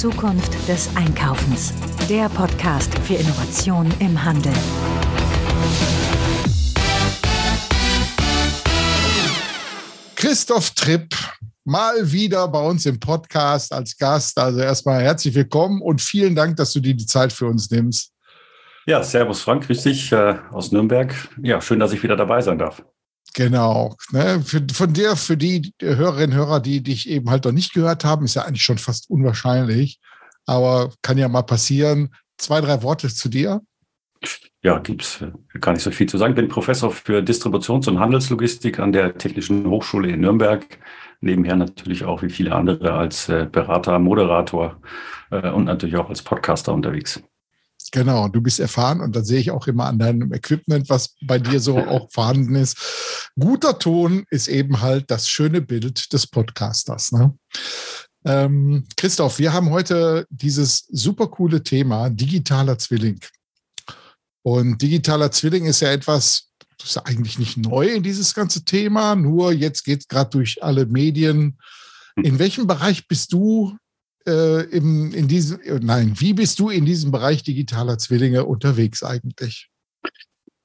Zukunft des Einkaufens. Der Podcast für Innovation im Handel. Christoph Tripp, mal wieder bei uns im Podcast als Gast. Also erstmal herzlich willkommen und vielen Dank, dass du dir die Zeit für uns nimmst. Ja, Servus Frank, grüß dich äh, aus Nürnberg. Ja, schön, dass ich wieder dabei sein darf. Genau. Ne? Für, von dir, für die Hörerinnen und Hörer, die dich eben halt noch nicht gehört haben, ist ja eigentlich schon fast unwahrscheinlich. Aber kann ja mal passieren. Zwei, drei Worte zu dir. Ja, gibt es gar nicht so viel zu sagen. Ich bin Professor für Distributions- und Handelslogistik an der Technischen Hochschule in Nürnberg. Nebenher natürlich auch wie viele andere als äh, Berater, Moderator äh, und natürlich auch als Podcaster unterwegs. Genau, du bist erfahren und da sehe ich auch immer an deinem Equipment, was bei dir so auch vorhanden ist. Guter Ton ist eben halt das schöne Bild des Podcasters. Ne? Ähm, Christoph, wir haben heute dieses super coole Thema digitaler Zwilling. Und digitaler Zwilling ist ja etwas, das ist eigentlich nicht neu in dieses ganze Thema, nur jetzt geht es gerade durch alle Medien. In welchem Bereich bist du äh, im, in diesem, nein, wie bist du in diesem Bereich digitaler Zwillinge unterwegs eigentlich?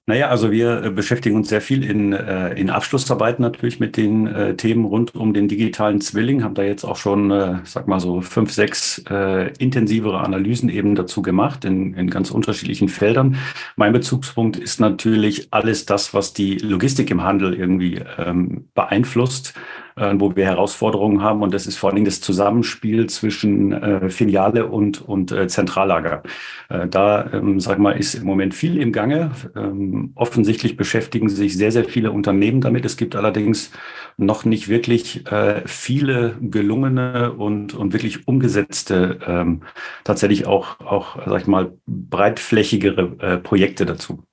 Naja, also wir äh, beschäftigen uns sehr viel in, äh, in Abschlussarbeiten natürlich mit den äh, Themen rund um den digitalen Zwilling, haben da jetzt auch schon, äh, sag mal so, fünf, sechs äh, intensivere Analysen eben dazu gemacht in, in ganz unterschiedlichen Feldern. Mein Bezugspunkt ist natürlich alles das, was die Logistik im Handel irgendwie ähm, beeinflusst äh, wo wir Herausforderungen haben. Und das ist vor allen Dingen das Zusammenspiel zwischen äh, Filiale und, und äh, Zentrallager. Äh, da, ähm, sag mal, ist im Moment viel im Gange. Ähm, offensichtlich beschäftigen sich sehr, sehr viele Unternehmen damit. Es gibt allerdings noch nicht wirklich äh, viele gelungene und, und wirklich umgesetzte, ähm, tatsächlich auch, auch, sag ich mal, breitflächigere äh, Projekte dazu.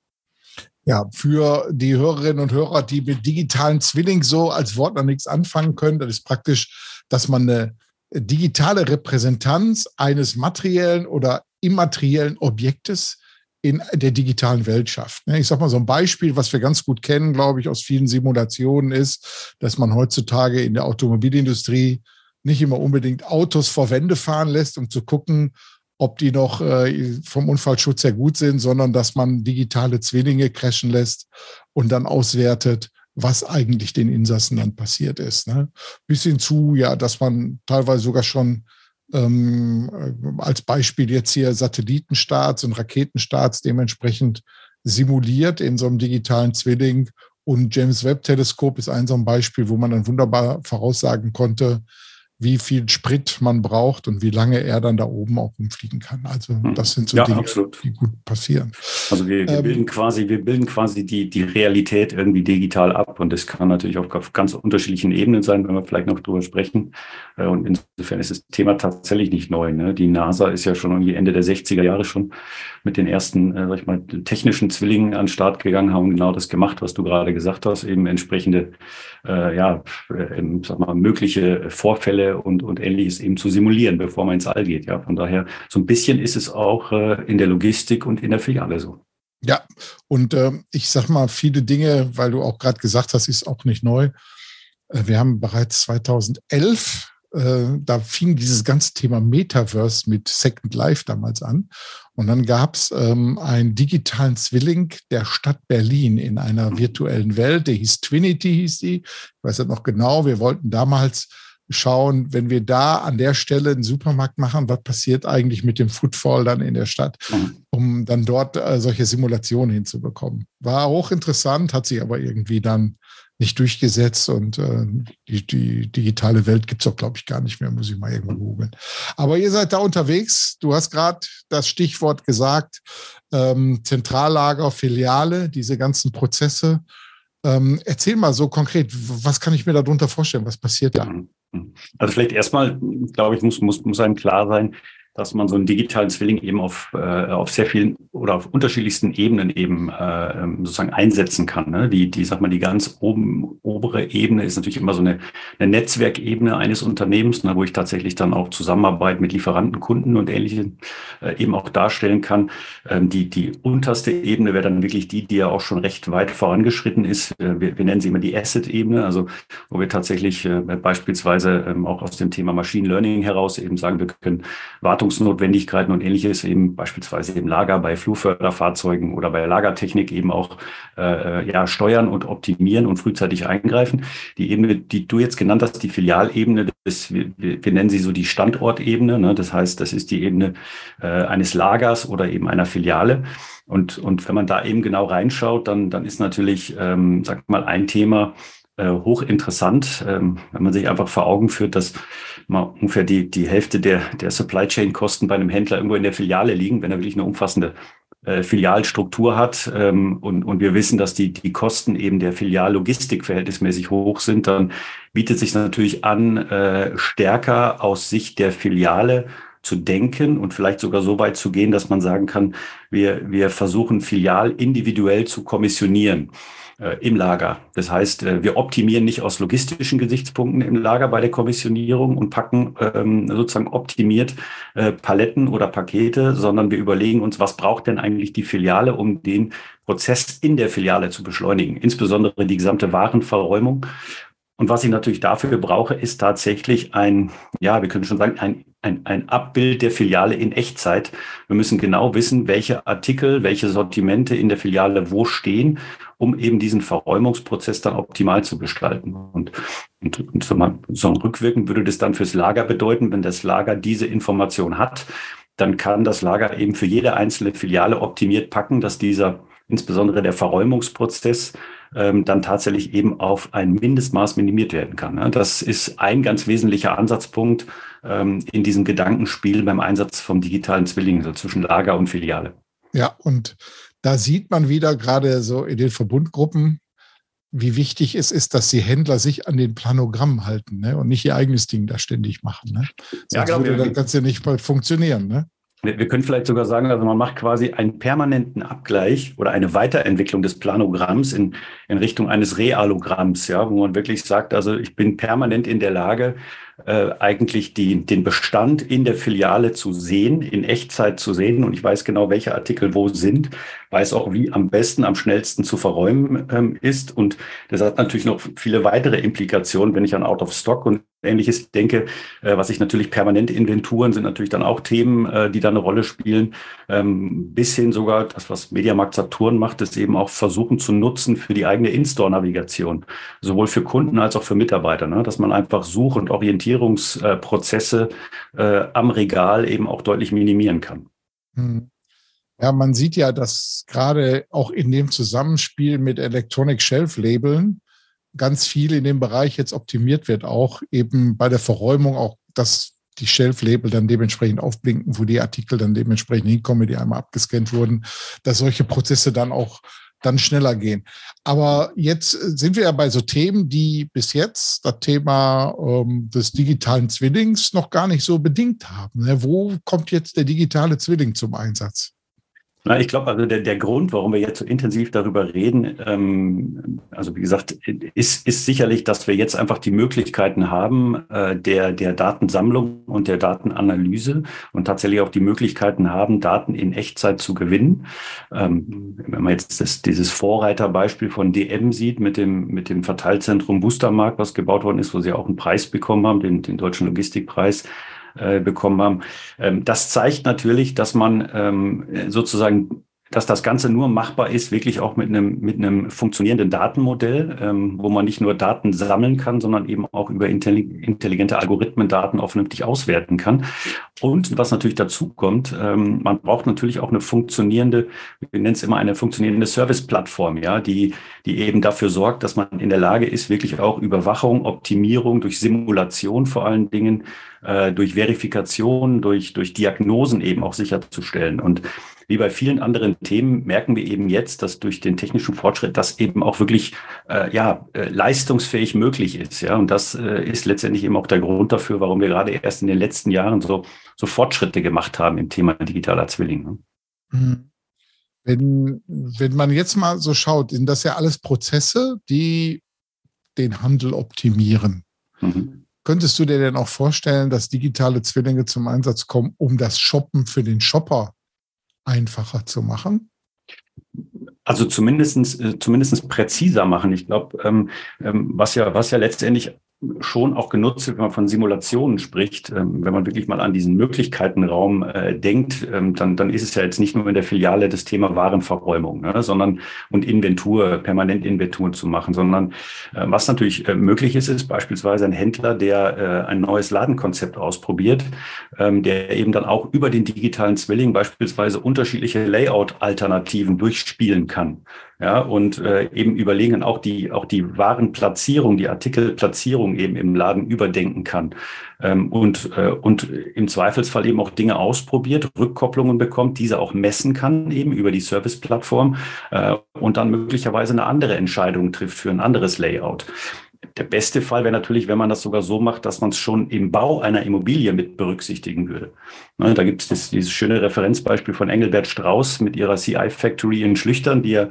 Ja, für die Hörerinnen und Hörer, die mit digitalen Zwilling so als Wort noch nichts anfangen können, das ist praktisch, dass man eine digitale Repräsentanz eines materiellen oder immateriellen Objektes in der digitalen Welt schafft. Ich sage mal so ein Beispiel, was wir ganz gut kennen, glaube ich, aus vielen Simulationen ist, dass man heutzutage in der Automobilindustrie nicht immer unbedingt Autos vor Wände fahren lässt, um zu gucken, ob die noch äh, vom Unfallschutz her gut sind, sondern dass man digitale Zwillinge crashen lässt und dann auswertet, was eigentlich den Insassen dann passiert ist. Ne? Bis hin zu, ja, dass man teilweise sogar schon ähm, äh, als Beispiel jetzt hier Satellitenstarts und Raketenstarts dementsprechend simuliert in so einem digitalen Zwilling. Und James Webb Teleskop ist ein so ein Beispiel, wo man dann wunderbar voraussagen konnte, wie viel Sprit man braucht und wie lange er dann da oben auch rumfliegen kann. Also hm. das sind so ja, Dinge, absolut. die gut passieren. Also wir, wir ähm, bilden quasi, wir bilden quasi die, die Realität irgendwie digital ab und das kann natürlich auch auf ganz unterschiedlichen Ebenen sein, wenn wir vielleicht noch drüber sprechen. Äh, und insofern ist das Thema tatsächlich nicht neu. Ne? Die NASA ist ja schon irgendwie Ende der 60er Jahre schon mit den ersten, äh, sag ich mal, technischen Zwillingen an den Start gegangen, haben genau das gemacht, was du gerade gesagt hast, eben entsprechende, äh, ja, äh, sag mal, mögliche Vorfälle und, und ähnliches eben zu simulieren, bevor man ins All geht. Ja, von daher, so ein bisschen ist es auch äh, in der Logistik und in der Filiale so. Ja, und äh, ich sag mal, viele Dinge, weil du auch gerade gesagt hast, ist auch nicht neu. Äh, wir haben bereits 2011 äh, da fing dieses ganze Thema Metaverse mit Second Life damals an. Und dann gab es ähm, einen digitalen Zwilling der Stadt Berlin in einer virtuellen Welt. Der hieß Twinity, hieß die. Ich weiß das noch genau. Wir wollten damals schauen, wenn wir da an der Stelle einen Supermarkt machen, was passiert eigentlich mit dem Footfall dann in der Stadt, mhm. um dann dort äh, solche Simulationen hinzubekommen. War hochinteressant, hat sich aber irgendwie dann nicht durchgesetzt und äh, die, die digitale Welt gibt es auch, glaube ich, gar nicht mehr, muss ich mal irgendwo googeln. Aber ihr seid da unterwegs. Du hast gerade das Stichwort gesagt, ähm, Zentrallager, Filiale, diese ganzen Prozesse. Ähm, erzähl mal so konkret, was kann ich mir darunter vorstellen? Was passiert da? Also vielleicht erstmal, glaube ich, muss, muss, muss einem klar sein, dass man so einen digitalen Zwilling eben auf, äh, auf sehr vielen oder auf unterschiedlichsten Ebenen eben äh, ähm, sozusagen einsetzen kann. Ne? Die, die, sag mal, die ganz oben, obere Ebene ist natürlich immer so eine, eine Netzwerkebene eines Unternehmens, ne, wo ich tatsächlich dann auch Zusammenarbeit mit Lieferanten, Kunden und ähnlichen äh, eben auch darstellen kann. Ähm, die, die unterste Ebene wäre dann wirklich die, die ja auch schon recht weit vorangeschritten ist. Äh, wir, wir nennen sie immer die Asset-Ebene, also wo wir tatsächlich äh, beispielsweise ähm, auch aus dem Thema Machine Learning heraus eben sagen, wir können Wartung Wartungsnotwendigkeiten und ähnliches eben beispielsweise im Lager bei Flugförderfahrzeugen oder bei Lagertechnik eben auch äh, ja, steuern und optimieren und frühzeitig eingreifen. Die Ebene, die du jetzt genannt hast, die Filialebene, das, wir, wir nennen sie so die Standortebene. Ne? Das heißt, das ist die Ebene äh, eines Lagers oder eben einer Filiale. Und, und wenn man da eben genau reinschaut, dann, dann ist natürlich, ähm, sag mal, ein Thema, äh, hochinteressant, ähm, wenn man sich einfach vor Augen führt, dass mal ungefähr die, die Hälfte der, der Supply Chain Kosten bei einem Händler irgendwo in der Filiale liegen, wenn er wirklich eine umfassende äh, Filialstruktur hat ähm, und, und wir wissen, dass die, die Kosten eben der Filiallogistik verhältnismäßig hoch sind, dann bietet sich natürlich an, äh, stärker aus Sicht der Filiale zu denken und vielleicht sogar so weit zu gehen, dass man sagen kann, wir, wir versuchen Filial individuell zu kommissionieren äh, im Lager. Das heißt, äh, wir optimieren nicht aus logistischen Gesichtspunkten im Lager bei der Kommissionierung und packen ähm, sozusagen optimiert äh, Paletten oder Pakete, sondern wir überlegen uns, was braucht denn eigentlich die Filiale, um den Prozess in der Filiale zu beschleunigen, insbesondere die gesamte Warenverräumung. Und was ich natürlich dafür brauche, ist tatsächlich ein, ja, wir können schon sagen, ein ein, ein Abbild der Filiale in Echtzeit. Wir müssen genau wissen, welche Artikel, welche Sortimente in der Filiale wo stehen, um eben diesen Verräumungsprozess dann optimal zu gestalten. Und, und, und so, mal, so ein Rückwirken würde das dann fürs Lager bedeuten, wenn das Lager diese Information hat, dann kann das Lager eben für jede einzelne Filiale optimiert packen, dass dieser insbesondere der Verräumungsprozess ähm, dann tatsächlich eben auf ein Mindestmaß minimiert werden kann. Ne? Das ist ein ganz wesentlicher Ansatzpunkt ähm, in diesem Gedankenspiel beim Einsatz vom digitalen Zwilling, so zwischen Lager und Filiale. Ja, und da sieht man wieder gerade so in den Verbundgruppen, wie wichtig es ist, dass die Händler sich an den Planogrammen halten ne? und nicht ihr eigenes Ding da ständig machen. Ne? Sonst ja, genau. würde das Ganze nicht mal funktionieren. Ne? Wir können vielleicht sogar sagen, also man macht quasi einen permanenten Abgleich oder eine Weiterentwicklung des Planogramms in, in Richtung eines Realogramms, ja, wo man wirklich sagt, also ich bin permanent in der Lage, äh, eigentlich die, den Bestand in der Filiale zu sehen, in Echtzeit zu sehen. Und ich weiß genau, welche Artikel wo sind, weiß auch, wie am besten, am schnellsten zu verräumen ähm, ist. Und das hat natürlich noch viele weitere Implikationen, wenn ich an Out of Stock und ähnliches denke, äh, was ich natürlich permanent Inventuren sind natürlich dann auch Themen, äh, die da eine Rolle spielen, ähm, bis hin sogar das, was Mediamarkt Saturn macht, ist eben auch versuchen zu nutzen für die eigene In-Store-Navigation, sowohl für Kunden als auch für Mitarbeiter, ne? dass man einfach Such- und orientiert Orientierungsprozesse äh, am Regal eben auch deutlich minimieren kann. Hm. Ja, man sieht ja, dass gerade auch in dem Zusammenspiel mit Electronic Shelf Labeln ganz viel in dem Bereich jetzt optimiert wird, auch eben bei der Verräumung, auch dass die Shelf-Label dann dementsprechend aufblinken, wo die Artikel dann dementsprechend hinkommen, die einmal abgescannt wurden, dass solche Prozesse dann auch dann schneller gehen. Aber jetzt sind wir ja bei so Themen, die bis jetzt das Thema ähm, des digitalen Zwillings noch gar nicht so bedingt haben. Ne? Wo kommt jetzt der digitale Zwilling zum Einsatz? Na, ich glaube, also der, der Grund, warum wir jetzt so intensiv darüber reden, ähm, also wie gesagt, ist, ist sicherlich, dass wir jetzt einfach die Möglichkeiten haben äh, der, der Datensammlung und der Datenanalyse und tatsächlich auch die Möglichkeiten haben, Daten in Echtzeit zu gewinnen. Ähm, wenn man jetzt das, dieses Vorreiterbeispiel von DM sieht mit dem, mit dem Verteilzentrum Boostermarkt, was gebaut worden ist, wo sie auch einen Preis bekommen haben, den, den Deutschen Logistikpreis, äh, bekommen haben. Ähm, das zeigt natürlich, dass man ähm, sozusagen dass das Ganze nur machbar ist, wirklich auch mit einem, mit einem funktionierenden Datenmodell, ähm, wo man nicht nur Daten sammeln kann, sondern eben auch über intelligente Algorithmen Daten auch vernünftig auswerten kann. Und was natürlich dazu kommt, ähm, man braucht natürlich auch eine funktionierende, wir nennen es immer eine funktionierende Service-Plattform, ja, die, die eben dafür sorgt, dass man in der Lage ist, wirklich auch Überwachung, Optimierung durch Simulation vor allen Dingen, äh, durch Verifikation, durch, durch Diagnosen eben auch sicherzustellen. Und wie bei vielen anderen Themen merken wir eben jetzt, dass durch den technischen Fortschritt das eben auch wirklich äh, ja, äh, leistungsfähig möglich ist. Ja, und das äh, ist letztendlich eben auch der Grund dafür, warum wir gerade erst in den letzten Jahren so, so Fortschritte gemacht haben im Thema digitaler Zwilling. Ne? Mhm. Wenn, wenn man jetzt mal so schaut, sind das ja alles Prozesse, die den Handel optimieren. Mhm. Könntest du dir denn auch vorstellen, dass digitale Zwillinge zum Einsatz kommen, um das Shoppen für den Shopper einfacher zu machen? Also zumindestens äh, zumindestens präziser machen. Ich glaube, ähm, ähm, was ja was ja letztendlich schon auch genutzt wenn man von Simulationen spricht. Ähm, wenn man wirklich mal an diesen Möglichkeitenraum äh, denkt, ähm, dann, dann ist es ja jetzt nicht nur in der Filiale das Thema Warenverräumung, ne, sondern und Inventur, permanent Inventur zu machen, sondern äh, was natürlich äh, möglich ist, ist beispielsweise ein Händler, der ein neues Ladenkonzept ausprobiert, ähm, der eben dann auch über den digitalen Zwilling beispielsweise unterschiedliche Layout-Alternativen durchspielen kann ja, und äh, eben überlegen auch die, auch die Warenplatzierung, die Artikelplatzierung eben im Laden überdenken kann ähm, und, äh, und im Zweifelsfall eben auch Dinge ausprobiert, Rückkopplungen bekommt, diese auch messen kann eben über die Service-Plattform äh, und dann möglicherweise eine andere Entscheidung trifft für ein anderes Layout. Der beste Fall wäre natürlich, wenn man das sogar so macht, dass man es schon im Bau einer Immobilie mit berücksichtigen würde. Ne, da gibt es dieses schöne Referenzbeispiel von Engelbert Strauß mit ihrer CI Factory in Schlüchtern, die ja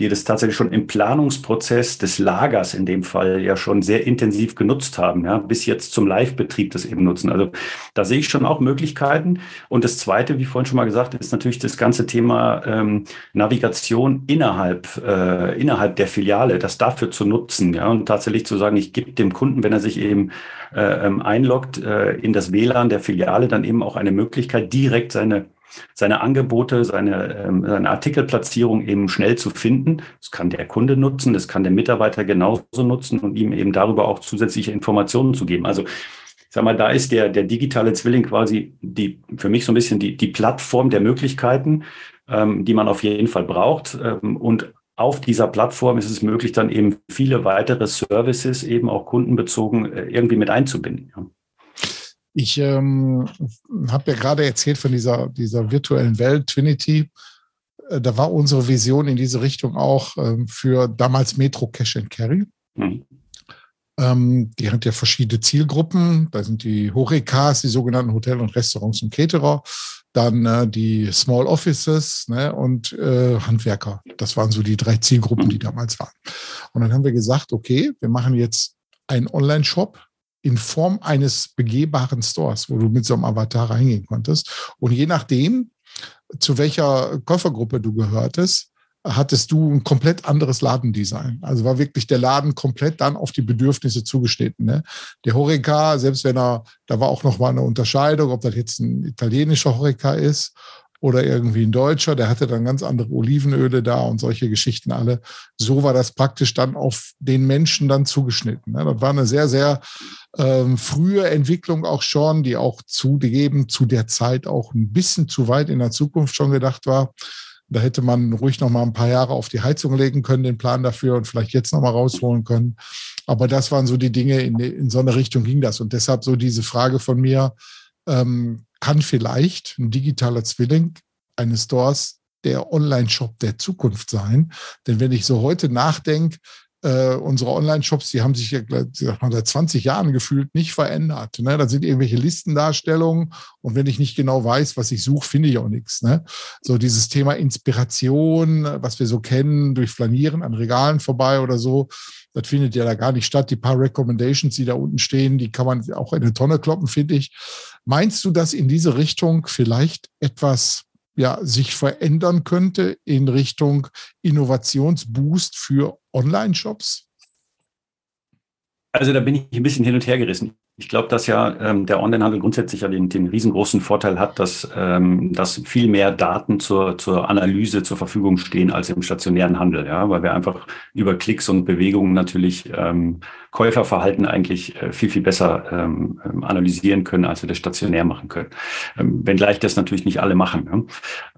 die das tatsächlich schon im Planungsprozess des Lagers in dem Fall ja schon sehr intensiv genutzt haben, ja, bis jetzt zum Live-Betrieb das eben nutzen. Also da sehe ich schon auch Möglichkeiten. Und das Zweite, wie vorhin schon mal gesagt, ist natürlich das ganze Thema ähm, Navigation innerhalb, äh, innerhalb der Filiale, das dafür zu nutzen, ja, und tatsächlich zu sagen, ich gebe dem Kunden, wenn er sich eben äh, ähm, einloggt äh, in das WLAN der Filiale, dann eben auch eine Möglichkeit, direkt seine seine Angebote, seine, ähm, seine Artikelplatzierung eben schnell zu finden. Das kann der Kunde nutzen, das kann der Mitarbeiter genauso nutzen und ihm eben darüber auch zusätzliche Informationen zu geben. Also ich sag mal, da ist der, der digitale Zwilling quasi die, für mich so ein bisschen die, die Plattform der Möglichkeiten, ähm, die man auf jeden Fall braucht. Ähm, und auf dieser Plattform ist es möglich, dann eben viele weitere Services eben auch kundenbezogen äh, irgendwie mit einzubinden. Ich ähm, habe ja gerade erzählt von dieser, dieser virtuellen Welt, Trinity. Äh, da war unsere Vision in diese Richtung auch ähm, für damals Metro Cash and Carry. Mhm. Ähm, die hat ja verschiedene Zielgruppen. Da sind die Horecas, die sogenannten Hotel- und Restaurants und Caterer, dann äh, die Small Offices ne, und äh, Handwerker. Das waren so die drei Zielgruppen, die damals waren. Und dann haben wir gesagt, okay, wir machen jetzt einen Online-Shop, in Form eines begehbaren Stores, wo du mit so einem Avatar reingehen konntest. Und je nachdem, zu welcher Käufergruppe du gehörtest, hattest du ein komplett anderes Ladendesign. Also war wirklich der Laden komplett dann auf die Bedürfnisse zugeschnitten. Ne? Der Horeca, selbst wenn er, da war auch noch mal eine Unterscheidung, ob das jetzt ein italienischer Horeca ist oder irgendwie ein Deutscher, der hatte dann ganz andere Olivenöle da und solche Geschichten alle. So war das praktisch dann auf den Menschen dann zugeschnitten. Ne? Das war eine sehr, sehr ähm, frühe Entwicklung auch schon, die auch zugegeben zu der Zeit auch ein bisschen zu weit in der Zukunft schon gedacht war. Da hätte man ruhig noch mal ein paar Jahre auf die Heizung legen können, den Plan dafür und vielleicht jetzt noch mal rausholen können. Aber das waren so die Dinge, in, in so eine Richtung ging das. Und deshalb so diese Frage von mir, ähm, kann vielleicht ein digitaler Zwilling eines Stores der Online-Shop der Zukunft sein. Denn wenn ich so heute nachdenke, äh, unsere Online-Shops, die haben sich ja seit 20 Jahren gefühlt nicht verändert. Ne? Da sind irgendwelche Listendarstellungen und wenn ich nicht genau weiß, was ich suche, finde ich auch nichts. Ne? So dieses Thema Inspiration, was wir so kennen, durch Flanieren an Regalen vorbei oder so, das findet ja da gar nicht statt. Die paar Recommendations, die da unten stehen, die kann man auch in eine Tonne kloppen, finde ich. Meinst du, dass in diese Richtung vielleicht etwas ja, sich verändern könnte in Richtung Innovationsboost für Online-Shops? Also da bin ich ein bisschen hin und her gerissen. Ich glaube, dass ja ähm, der Onlinehandel grundsätzlich ja den, den riesengroßen Vorteil hat, dass, ähm, dass viel mehr Daten zur, zur Analyse zur Verfügung stehen als im stationären Handel, ja, weil wir einfach über Klicks und Bewegungen natürlich ähm, Käuferverhalten eigentlich äh, viel, viel besser ähm, ähm, analysieren können, als wir das stationär machen können. Ähm, wenngleich das natürlich nicht alle machen. Ne?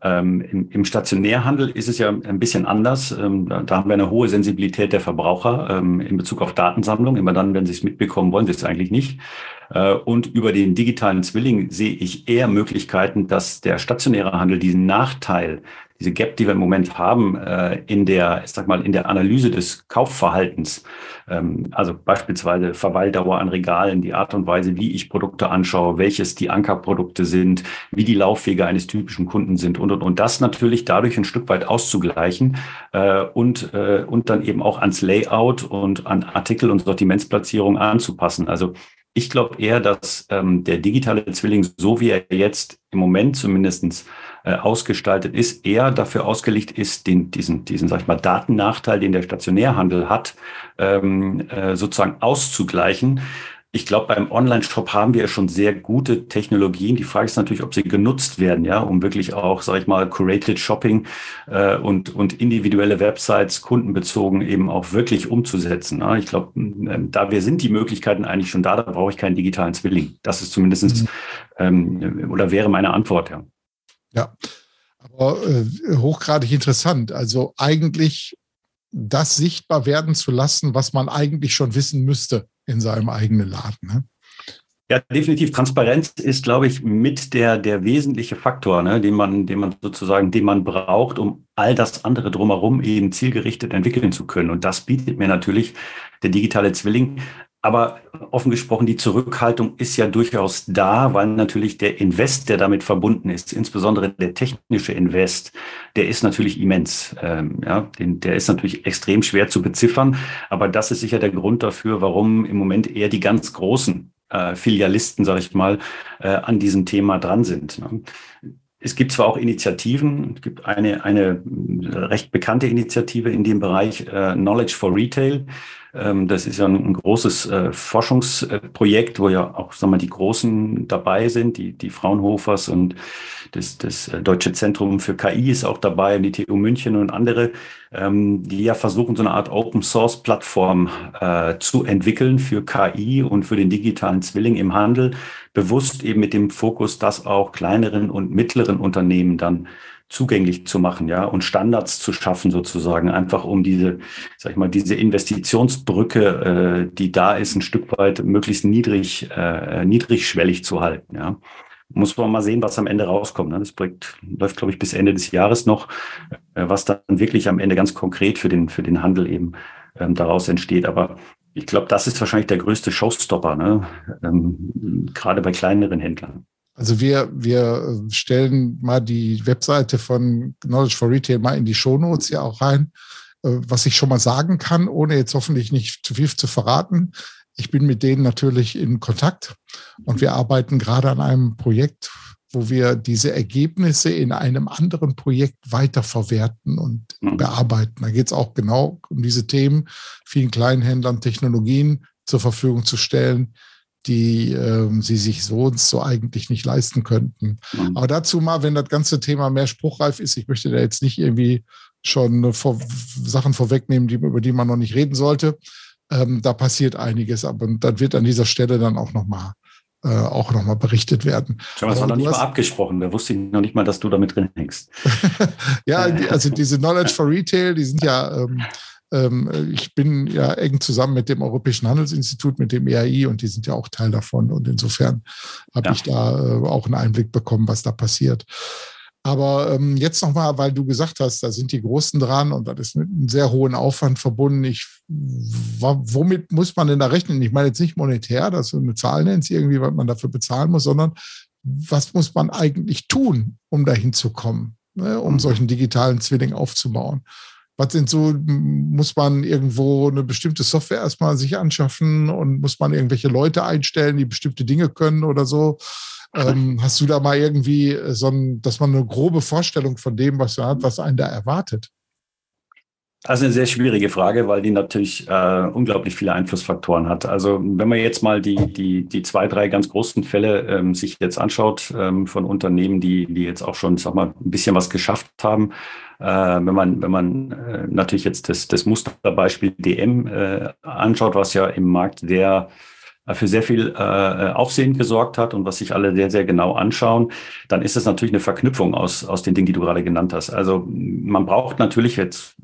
Ähm, im, Im Stationärhandel ist es ja ein bisschen anders. Ähm, da, da haben wir eine hohe Sensibilität der Verbraucher ähm, in Bezug auf Datensammlung. Immer dann, wenn sie es mitbekommen, wollen sie es eigentlich nicht. Äh, und über den digitalen Zwilling sehe ich eher Möglichkeiten, dass der stationäre Handel diesen Nachteil, diese Gap, die wir im Moment haben, äh, in der, ich sag mal, in der Analyse des Kaufverhaltens, ähm, also beispielsweise Verweildauer an Regalen, die Art und Weise, wie ich Produkte anschaue, welches die Ankerprodukte sind, wie die Laufwege eines typischen Kunden sind und, und, und das natürlich dadurch ein Stück weit auszugleichen äh, und, und dann eben auch ans Layout und an Artikel- und Sortimentsplatzierung anzupassen. Also ich glaube eher, dass ähm, der digitale Zwilling, so wie er jetzt im Moment zumindestens äh, ausgestaltet ist, eher dafür ausgelegt ist, den, diesen, diesen, sag ich mal, Datennachteil, den der Stationärhandel hat, ähm, äh, sozusagen auszugleichen. Ich glaube, beim Online-Shop haben wir schon sehr gute Technologien. Die Frage ist natürlich, ob sie genutzt werden, ja, um wirklich auch, sage ich mal, curated Shopping äh, und, und individuelle Websites kundenbezogen eben auch wirklich umzusetzen. Ja. Ich glaube, äh, da wir sind die Möglichkeiten eigentlich schon da, da brauche ich keinen digitalen Zwilling. Das ist zumindest mhm. ähm, oder wäre meine Antwort, ja. Ja, aber äh, hochgradig interessant. Also eigentlich das sichtbar werden zu lassen, was man eigentlich schon wissen müsste in seinem eigenen Laden. Ne? Ja, definitiv. Transparenz ist, glaube ich, mit der, der wesentliche Faktor, ne, den man, den man sozusagen, den man braucht, um all das andere drumherum eben zielgerichtet entwickeln zu können. Und das bietet mir natürlich der digitale Zwilling aber offen gesprochen, die Zurückhaltung ist ja durchaus da, weil natürlich der Invest, der damit verbunden ist, insbesondere der technische Invest, der ist natürlich immens. Ähm, ja, den, der ist natürlich extrem schwer zu beziffern. Aber das ist sicher der Grund dafür, warum im Moment eher die ganz großen äh, Filialisten, sage ich mal, äh, an diesem Thema dran sind. Ne? Es gibt zwar auch Initiativen, es gibt eine, eine recht bekannte Initiative in dem Bereich äh, Knowledge for Retail. Ähm, das ist ja ein, großes äh, Forschungsprojekt, wo ja auch sagen wir, die Großen dabei sind, die, die Fraunhofers und das, das äh, Deutsche Zentrum für KI ist auch dabei, die TU München und andere, ähm, die ja versuchen, so eine Art Open-Source-Plattform äh, zu entwickeln für KI und für den digitalen Zwilling im Handel, bewusst eben mit dem Fokus, dass auch kleineren und mittleren Unternehmen dann zugänglich zu machen, ja, und Standards zu schaffen sozusagen, einfach um diese, sag ich mal, diese Investitionsbrücke, äh, die da ist, ein Stück weit möglichst niedrig, äh, niedrigschwellig zu halten, ja. Muss man mal sehen, was am Ende rauskommt. Ne? Das Projekt läuft, glaube ich, bis Ende des Jahres noch, äh, was dann wirklich am Ende ganz konkret für den, für den Handel eben ähm, daraus entsteht. Aber ich glaube, das ist wahrscheinlich der größte Showstopper, ne? ähm, gerade bei kleineren Händlern. Also wir, wir stellen mal die Webseite von Knowledge for Retail mal in die Shownotes ja auch rein. Äh, was ich schon mal sagen kann, ohne jetzt hoffentlich nicht zu viel zu verraten, ich bin mit denen natürlich in Kontakt und wir arbeiten gerade an einem Projekt, wo wir diese Ergebnisse in einem anderen Projekt weiterverwerten und mhm. bearbeiten. Da geht es auch genau um diese Themen, vielen Kleinhändlern Technologien zur Verfügung zu stellen, die ähm, sie sich sonst so eigentlich nicht leisten könnten. Mhm. Aber dazu mal, wenn das ganze Thema mehr spruchreif ist, ich möchte da jetzt nicht irgendwie schon vor, Sachen vorwegnehmen, die, über die man noch nicht reden sollte. Ähm, da passiert einiges, aber dann wird an dieser Stelle dann auch nochmal äh, auch noch mal berichtet werden. Schau, das war noch nicht hast, mal abgesprochen. Da wusste ich noch nicht mal, dass du damit drin hängst. ja, also diese Knowledge for Retail, die sind ja ähm, ich bin ja eng zusammen mit dem Europäischen Handelsinstitut, mit dem EAI und die sind ja auch Teil davon. Und insofern habe ja. ich da äh, auch einen Einblick bekommen, was da passiert. Aber ähm, jetzt nochmal, weil du gesagt hast, da sind die Großen dran und das ist mit einem sehr hohen Aufwand verbunden. Ich, womit muss man denn da rechnen? Ich meine jetzt nicht monetär, dass du eine Zahl nennst, irgendwie, was man dafür bezahlen muss, sondern was muss man eigentlich tun, um dahin zu kommen, ne, um mhm. solchen digitalen Zwilling aufzubauen? Was sind so, muss man irgendwo eine bestimmte Software erstmal sich anschaffen und muss man irgendwelche Leute einstellen, die bestimmte Dinge können oder so? Ähm, hast du da mal irgendwie so ein, dass man eine grobe Vorstellung von dem, was man hat, was einen da erwartet? Also eine sehr schwierige Frage, weil die natürlich äh, unglaublich viele Einflussfaktoren hat. Also wenn man jetzt mal die, die, die zwei, drei ganz großen Fälle ähm, sich jetzt anschaut ähm, von Unternehmen, die, die jetzt auch schon, sag mal, ein bisschen was geschafft haben, äh, wenn man, wenn man äh, natürlich jetzt das, das Musterbeispiel DM äh, anschaut, was ja im Markt äh, für sehr viel äh, Aufsehen gesorgt hat und was sich alle sehr, sehr genau anschauen, dann ist es natürlich eine Verknüpfung aus, aus den Dingen, die du gerade genannt hast. Also man braucht natürlich jetzt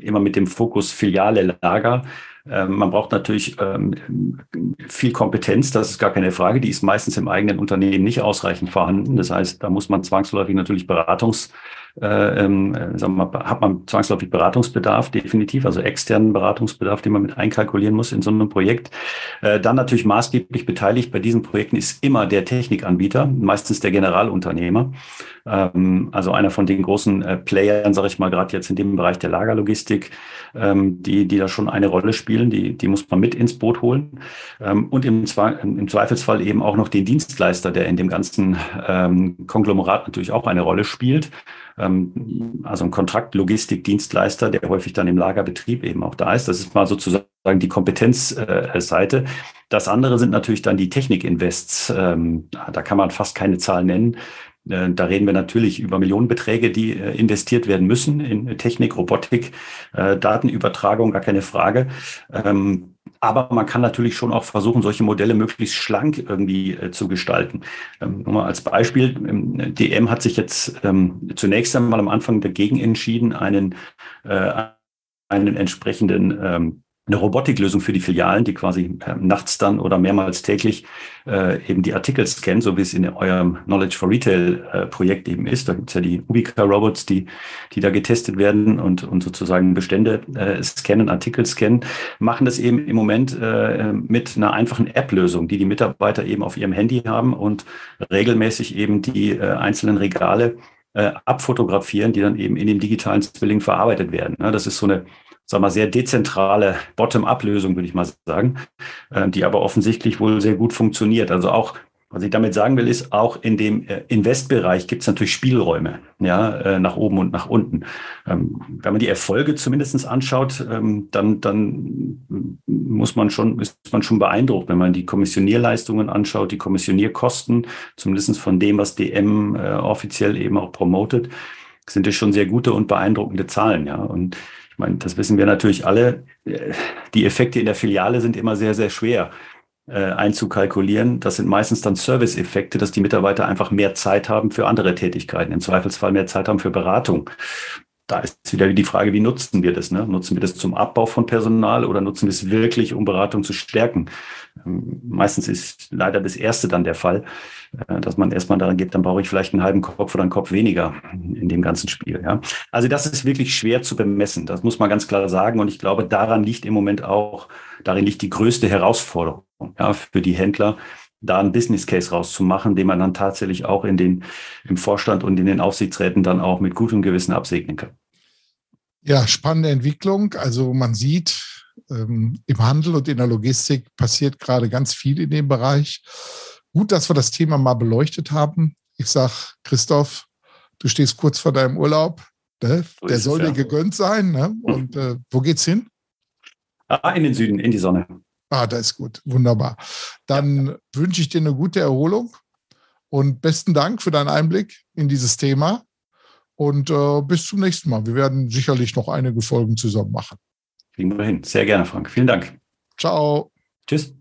immer mit dem Fokus Filiale, Lager, Ähm, man braucht natürlich ähm, viel Kompetenz, das ist gar keine Frage. Die ist meistens im eigenen Unternehmen nicht ausreichend vorhanden. Das heißt, da muss man zwangsläufig natürlich Beratungs äh, ähm, äh, sagen wir mal, hat man zwangsläufig Beratungsbedarf, definitiv, also externen Beratungsbedarf, den man mit einkalkulieren muss in so einem Projekt. Äh, dann natürlich maßgeblich beteiligt bei diesen Projekten ist immer der Technikanbieter, meistens der Generalunternehmer. Ähm, also einer von den großen äh, Playern, sage ich mal, gerade jetzt in dem Bereich der Lagerlogistik, ähm, die, die da schon eine Rolle spielen, die, die muss man mit ins Boot holen. Ähm, und im, im Zweifelsfall eben auch noch den Dienstleister, der in dem ganzen ähm, Konglomerat natürlich auch eine Rolle spielt. Ähm, also ein Kontraktlogistikdienstleister, der häufig dann im Lagerbetrieb eben auch da ist. Das ist mal sozusagen die Kompetenzseite. Das andere sind natürlich dann die Technikinvests. Ähm, da kann man fast keine Zahl nennen. Äh, da reden wir natürlich über Millionenbeträge, die äh, investiert werden müssen in Technik, Robotik, äh, Datenübertragung, gar keine Frage. Ähm, aber man kann natürlich schon auch versuchen, solche Modelle möglichst schlank irgendwie äh, zu gestalten. Ähm, nur mal als Beispiel, ähm, DM hat sich jetzt ähm, zunächst einmal am Anfang dagegen entschieden, einen, äh, einen entsprechenden ähm, eine Robotiklösung für die Filialen, die quasi äh, nachts dann oder mehrmals täglich äh, eben die Artikel scannen, so wie es in eurem Knowledge for Retail äh, Projekt eben ist. Da gibt es ja die Ubica-Robots, die, die da getestet werden und, und sozusagen Bestände äh, scannen, Artikel scannen, machen das eben im Moment äh, mit einer einfachen App-Lösung, die die Mitarbeiter eben auf ihrem Handy haben und regelmäßig eben die äh, einzelnen Regale äh, abfotografieren, die dann eben in dem digitalen Zwilling verarbeitet werden. Ja, das ist so eine sagen wir, sehr dezentrale Bottom-up-Lösung, würde ich mal sagen, äh, die aber offensichtlich wohl sehr gut funktioniert. Also auch, was ich damit sagen will, ist, auch in dem äh, Investbereich gibt es natürlich Spielräume, ja, äh, nach oben und nach unten. Ähm, wenn man die Erfolge zumindest anschaut, ähm, dann, dann muss man schon, ist man schon beeindruckt, wenn man die Kommissionierleistungen anschaut, die Kommissionierkosten, zumindest von dem, was DM offiziell eben auch promotet, sind das schon sehr gute und beeindruckende Zahlen, ja. Und meine, das wissen wir natürlich alle. Die Effekte in der Filiale sind immer sehr, sehr schwer äh, einzukalkulieren. Das sind meistens dann Service-Effekte, dass die Mitarbeiter einfach mehr Zeit haben für andere Tätigkeiten, im Zweifelsfall mehr Zeit haben für Beratung da ist wieder die Frage, wie nutzen wir das? Ne? Nutzen wir das zum Abbau von Personal oder nutzen wir es wirklich, um Beratung zu stärken? Ähm, meistens ist leider das Erste dann der Fall, äh, dass man erstmal daran geht, dann brauche ich vielleicht einen halben Kopf oder einen Kopf weniger in dem ganzen Spiel. Ja? Also das ist wirklich schwer zu bemessen. Das muss man ganz klar sagen. Und ich glaube, daran liegt im Moment auch, darin liegt die größte Herausforderung ja, für die Händler, da einen Business Case rauszumachen, den man dann tatsächlich auch in den, im Vorstand und in den Aufsichtsräten dann auch mit gutem Gewissen absegnen kann. Ja, spannende Entwicklung. Also man sieht, ähm, im Handel und in der Logistik passiert gerade ganz viel in dem Bereich. Gut, dass wir das Thema mal beleuchtet haben. Ich sage, Christoph, du stehst kurz vor deinem Urlaub. Ne? Der soll es, ja. dir gegönnt sein. Ne? Und äh, wo geht's hin? Ah, in den Süden, in die Sonne. Ah, das ist gut. Wunderbar. Dann ja. wünsche ich dir eine gute Erholung und besten Dank für deinen Einblick in dieses Thema. Und äh, bis zum nächsten Mal. Wir werden sicherlich noch einige Folgen zusammen machen. Kriegen wir hin. Sehr gerne, Frank. Vielen Dank. Ciao. Tschüss.